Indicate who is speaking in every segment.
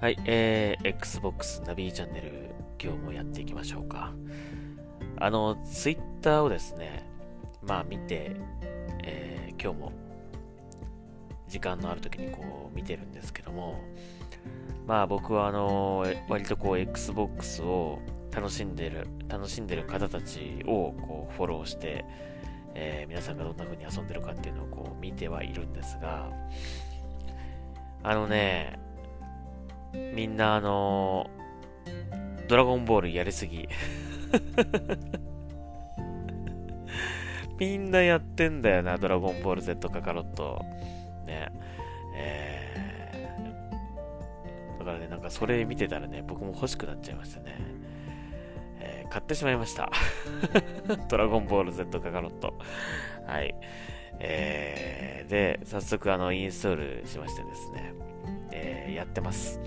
Speaker 1: はい、えー、Xbox ナビチャンネル、今日もやっていきましょうか。あの、Twitter をですね、まあ見て、えー、今日も時間のある時にこう見てるんですけども、まあ僕はあの、割とこう Xbox を楽しんでる、楽しんでる方たちをこうフォローして、えー、皆さんがどんな風に遊んでるかっていうのをこう見てはいるんですが、あのね、みんなあのー、ドラゴンボールやりすぎ。みんなやってんだよな、ドラゴンボール Z カカロット。ね。えー、だからね、なんかそれ見てたらね、僕も欲しくなっちゃいましたね。えー、買ってしまいました。ドラゴンボール Z カカロット。はい。えー、で、早速あの、インストールしましてですね。えー、やってます。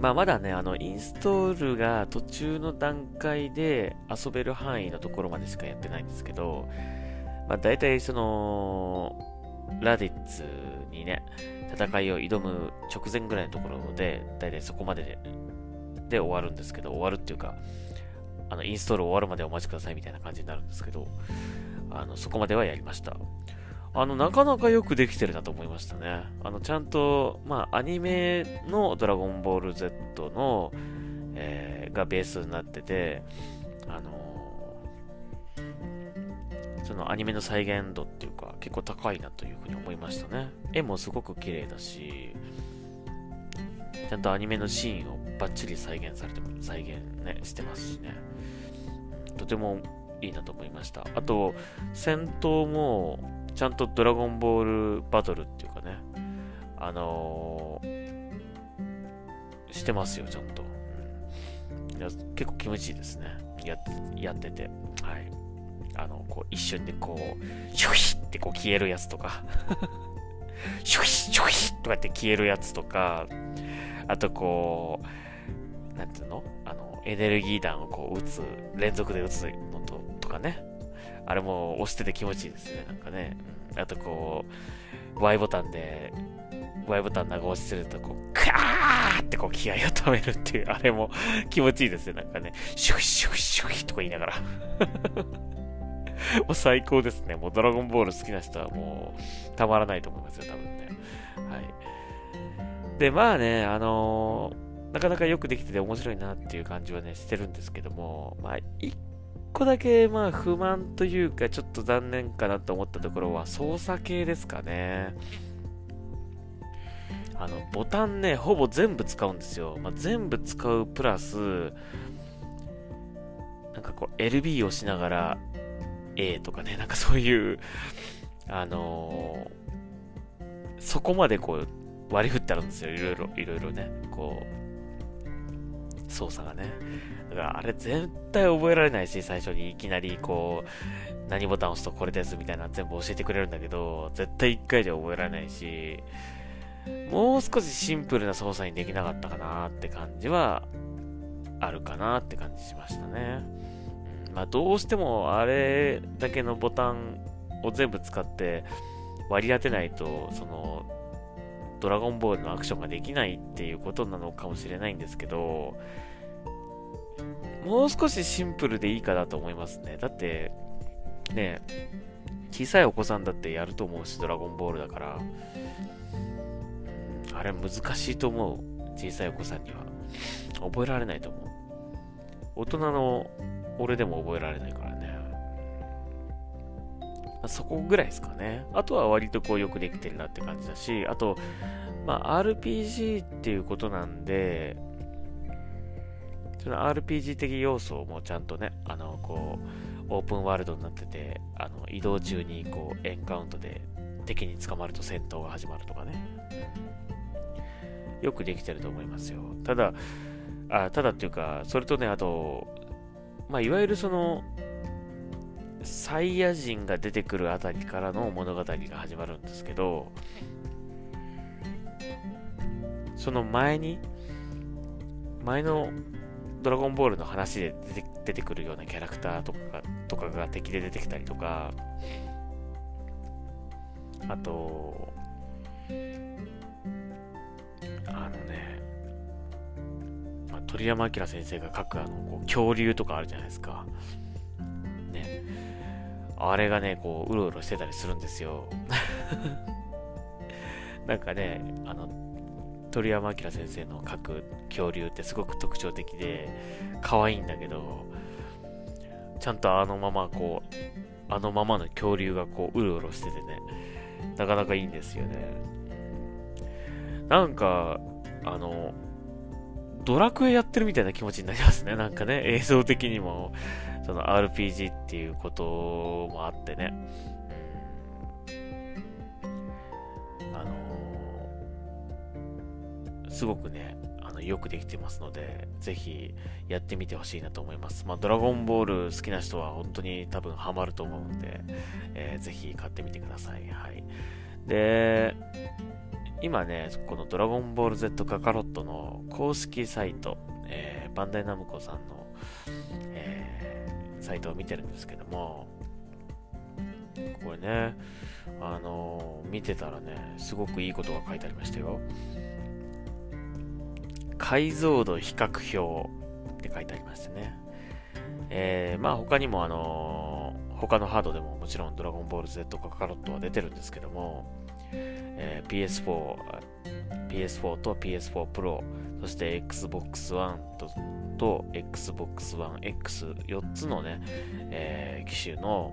Speaker 1: まあ、まだね、あの、インストールが途中の段階で遊べる範囲のところまでしかやってないんですけど、まあ、大体その、ラディッツにね、戦いを挑む直前ぐらいのところで、大体そこまででで終わるんですけど、終わるっていうか、あの、インストール終わるまでお待ちくださいみたいな感じになるんですけど、あの、そこまではやりました。あの、なかなかよくできてるなと思いましたね。あの、ちゃんと、まあ、アニメのドラゴンボール Z の、えー、がベースになってて、あのー、そのアニメの再現度っていうか、結構高いなというふうに思いましたね。絵もすごく綺麗だし、ちゃんとアニメのシーンをバッチリ再現されても、再現ね、してますしね。とてもいいなと思いました。あと、戦闘も、ちゃんとドラゴンボールバトルっていうかね、あのー、してますよ、ちゃんと。うん、いや結構気持ちいいですね。ややってて。はい。あの、こう、一瞬でこう、シュヒってこう消えるやつとか、シュヒシュヒとかって消えるやつとか、あとこう、なんていうの？あの、エネルギー弾をこう撃つ、連続で撃つのととかね。あれも押してて気持ちいいですね、なんかね。あとこう、Y ボタンで、Y ボタン長押しすると、こう、カーってこう気合を止めるっていう、あれも気持ちいいですね、なんかね。シュッシュッシュッとか言いながら。もう最高ですね。もうドラゴンボール好きな人はもうたまらないと思いますよ、多分ね。はい。で、まあね、あのー、なかなかよくできてて面白いなっていう感じはね、してるんですけども、まあ、一個だけまあ不満というかちょっと残念かなと思ったところは操作系ですかね。あの、ボタンね、ほぼ全部使うんですよ。まあ、全部使うプラス、なんかこう LB をしながら A とかね、なんかそういう、あのー、そこまでこう割り振ってあるんですよ。いろいろ、いろいろね。こう、操作がね。だからあれ絶対覚えられないし、最初にいきなりこう、何ボタン押すとこれですみたいな全部教えてくれるんだけど、絶対1回で覚えられないし、もう少しシンプルな操作にできなかったかなって感じはあるかなって感じしましたね。まあどうしてもあれだけのボタンを全部使って割り当てないと、その、ドラゴンボールのアクションができないっていうことなのかもしれないんですけど、もう少しシンプルでいいかなと思いますね。だって、ね、小さいお子さんだってやると思うし、ドラゴンボールだから、あれ難しいと思う。小さいお子さんには。覚えられないと思う。大人の俺でも覚えられないから。そこぐらいですかね。あとは割とこうよくできてるなって感じだし、あと、まあ、RPG っていうことなんで、その RPG 的要素もちゃんとね、あの、こう、オープンワールドになってて、あの、移動中にこう、エンカウントで敵に捕まると戦闘が始まるとかね。よくできてると思いますよ。ただ、あただっていうか、それとね、あと、まあ、いわゆるその、サイヤ人が出てくるあたりからの物語が始まるんですけど、その前に、前のドラゴンボールの話で出て出てくるようなキャラクターとかがとかが敵で出てきたりとか、あと、あのね、まあ鳥山明先生が書くあの、こう恐竜とかあるじゃないですか。ね。あれがね、こう、うろうろしてたりするんですよ。なんかね、あの、鳥山明先生の書く恐竜ってすごく特徴的で、可愛いんだけど、ちゃんとあのままこう、あのままの恐竜がこう、うろうろしててね、なかなかいいんですよね。なんか、あの、ドラクエやってるみたいな気持ちになりますね。なんかね、映像的にも、その RPG っていうこともあってね。あのー、すごくね、あの、よくできてますので、ぜひやってみてほしいなと思います。まあ、ドラゴンボール好きな人は本当に多分ハマると思うんで、えー、ぜひ買ってみてください。はい。で、今ね、このドラゴンボール Z カカロットの公式サイト、えー、バンダイナムコさんの、サイトを見てるんですけども、これね、あのー、見てたらね、すごくいいことが書いてありましたよ。解像度比較表って書いてありましたね。えー、まあ他にもあのー、他のハードでももちろんドラゴンボール Z カカロットは出てるんですけども、えー、PS4、PS4 と PS4 Pro、そして Xbox One とと Xbox One X4 つのね、えー、機種の、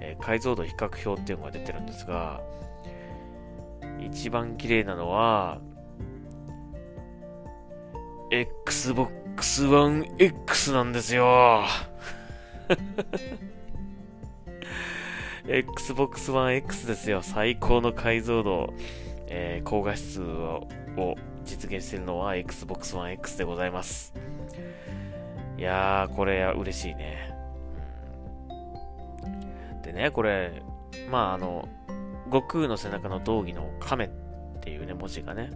Speaker 1: えー、解像度比較表っていうのが出てるんですが、一番綺麗なのは、Xbox One X なんですよ。Xbox One X ですよ。最高の解像度、えー、高画質を実現しているのは Xbox One X でございます。いやー、これ嬉しいね。でね、これ、まああの、悟空の背中の道着の亀っていうね、文字がね、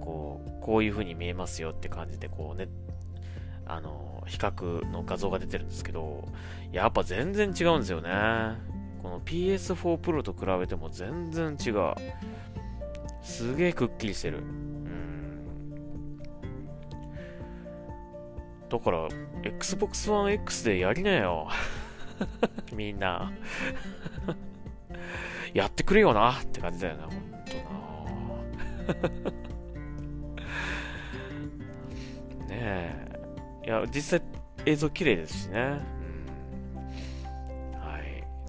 Speaker 1: こう、こういう風に見えますよって感じで、こうね、あの、比較の画像が出てるんですけど、やっぱ全然違うんですよね。この PS4 Pro と比べても全然違う。すげえくっきりしてる。うん。だから、Xbox One X でやりなよ。みんな。やってくれよなって感じだよな、ほんとな。ねえ。いや、実際映像綺麗ですしね。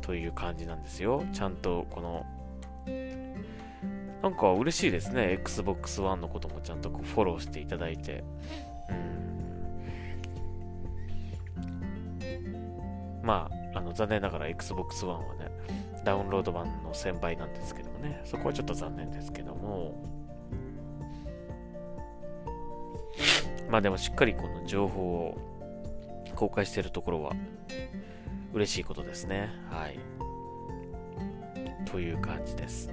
Speaker 1: という感じなんですよ。ちゃんとこの、なんか嬉しいですね。Xbox One のこともちゃんとこうフォローしていただいて。うん。まあ、あの、残念ながら Xbox One はね、ダウンロード版の1000倍なんですけどもね、そこはちょっと残念ですけども、まあでもしっかりこの情報を公開しているところは嬉しいことですね。はい。という感じです。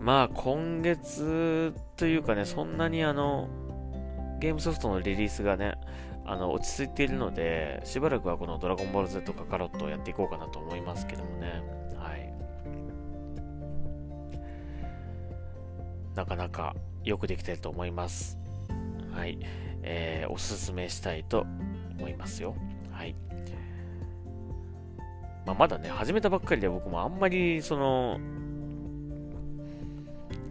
Speaker 1: まあ今月というかね、そんなにあの、ゲームソフトのリリースがね、あの、落ち着いているので、しばらくはこのドラゴンボール Z カカロットをやっていこうかなと思いますけどもね。はい。なかなかよくできてると思います。はい。えー、おすすめしたいと思いますよ。はい。まあ、まだね、始めたばっかりで僕もあんまり、その、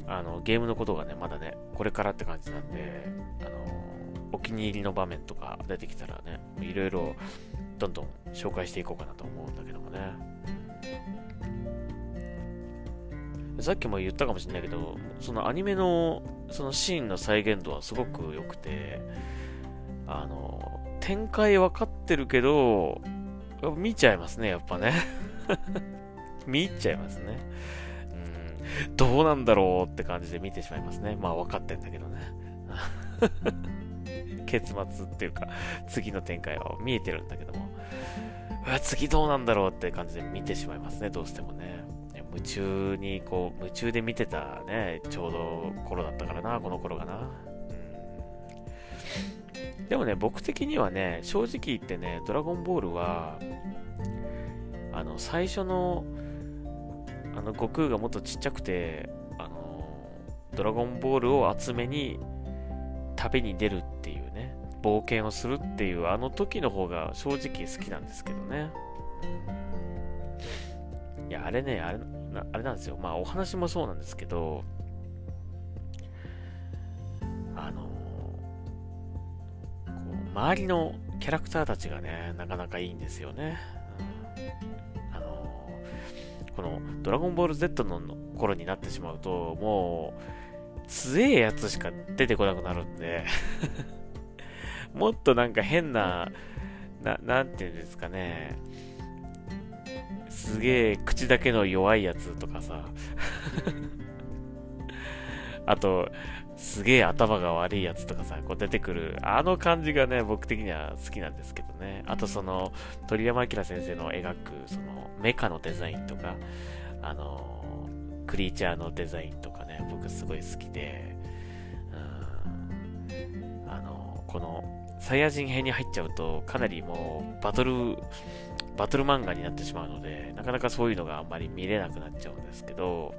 Speaker 1: あの、ゲームのことがね、まだね、これからって感じなんで、あの、お気に入りの場面とか出てきたらね、いろいろ、どんどん紹介していこうかなと思うんだけどもね。さっきも言ったかもしれないけど、そのアニメのそのシーンの再現度はすごく良くて、あの、展開分かってるけど、見ちゃいますね、やっぱね。見入っちゃいますね。うん、どうなんだろうって感じで見てしまいますね。まあ分かってんだけどね。結末っていうか、次の展開は見えてるんだけども、うわ、次どうなんだろうって感じで見てしまいますね、どうしてもね。夢中に、こう、夢中で見てたね、ちょうど頃だったからな、この頃がな。でもね、僕的にはね、正直言ってね、ドラゴンボールは、あの、最初の、あの、悟空がもっとちっちゃくて、あの、ドラゴンボールを集めに旅に出るっていうね、冒険をするっていうあの時の方が正直好きなんですけどね。いや、あれね、あれ、あれなんですよ。まあお話もそうなんですけど、あの周りのキャラクターたちがね、なかなかいいんですよね。うん、あのこのドラゴンボール Z の頃になってしまうと、もう、強えやつしか出てこなくなるんで もっとなんか変な、な、なんていうんですかね、すげえ口だけの弱いやつとかさ。あと、すげえ頭が悪いやつとかさ、こう出てくる、あの感じがね、僕的には好きなんですけどね。あとその、鳥山明先生の描く、その、メカのデザインとか、あの、クリーチャーのデザインとかね、僕すごい好きで、うん、あの、この、サイヤ人編に入っちゃうと、かなりもう、バトル、バトル漫画になってしまうので、なかなかそういうのがあんまり見れなくなっちゃうんですけど、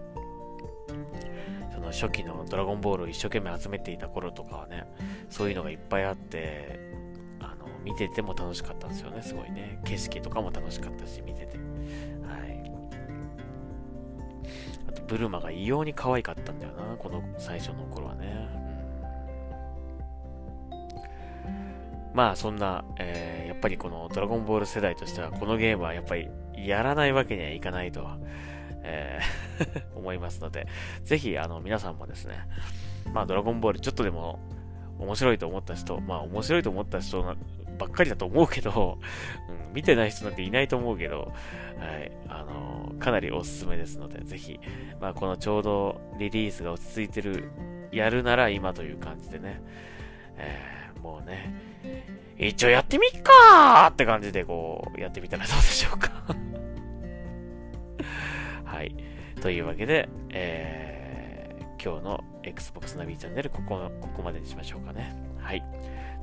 Speaker 1: その初期のドラゴンボールを一生懸命集めていた頃とかはね、そういうのがいっぱいあって、あの、見てても楽しかったんですよね、すごいね。景色とかも楽しかったし、見てて。はい。あと、ブルマが異様に可愛かったんだよな、この最初の頃はね。うん、まあ、そんな、えー、やっぱりこのドラゴンボール世代としては、このゲームはやっぱりやらないわけにはいかないとは。えー 思いますので、ぜひ、あの、皆さんもですね、まあ、ドラゴンボールちょっとでも面白いと思った人、まあ、面白いと思った人ばっかりだと思うけど、うん、見てない人なんていないと思うけど、はい、あの、かなりおすすめですので、ぜひ、まあ、このちょうどリリースが落ち着いてる、やるなら今という感じでね、えー、もうね、一応やってみっかーって感じでこう、やってみたらどうでしょうか。はい。というわけで、えー、今日の Xbox ナビチャンネル、ここ、ここまでにしましょうかね。はい。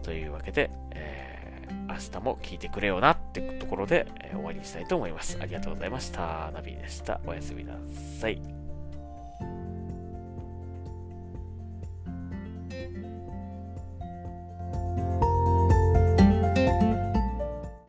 Speaker 1: というわけで、えー、明日も聞いてくれよなってところで、えー、終わりにしたいと思います。ありがとうございました。ナビでした。おやすみなさい。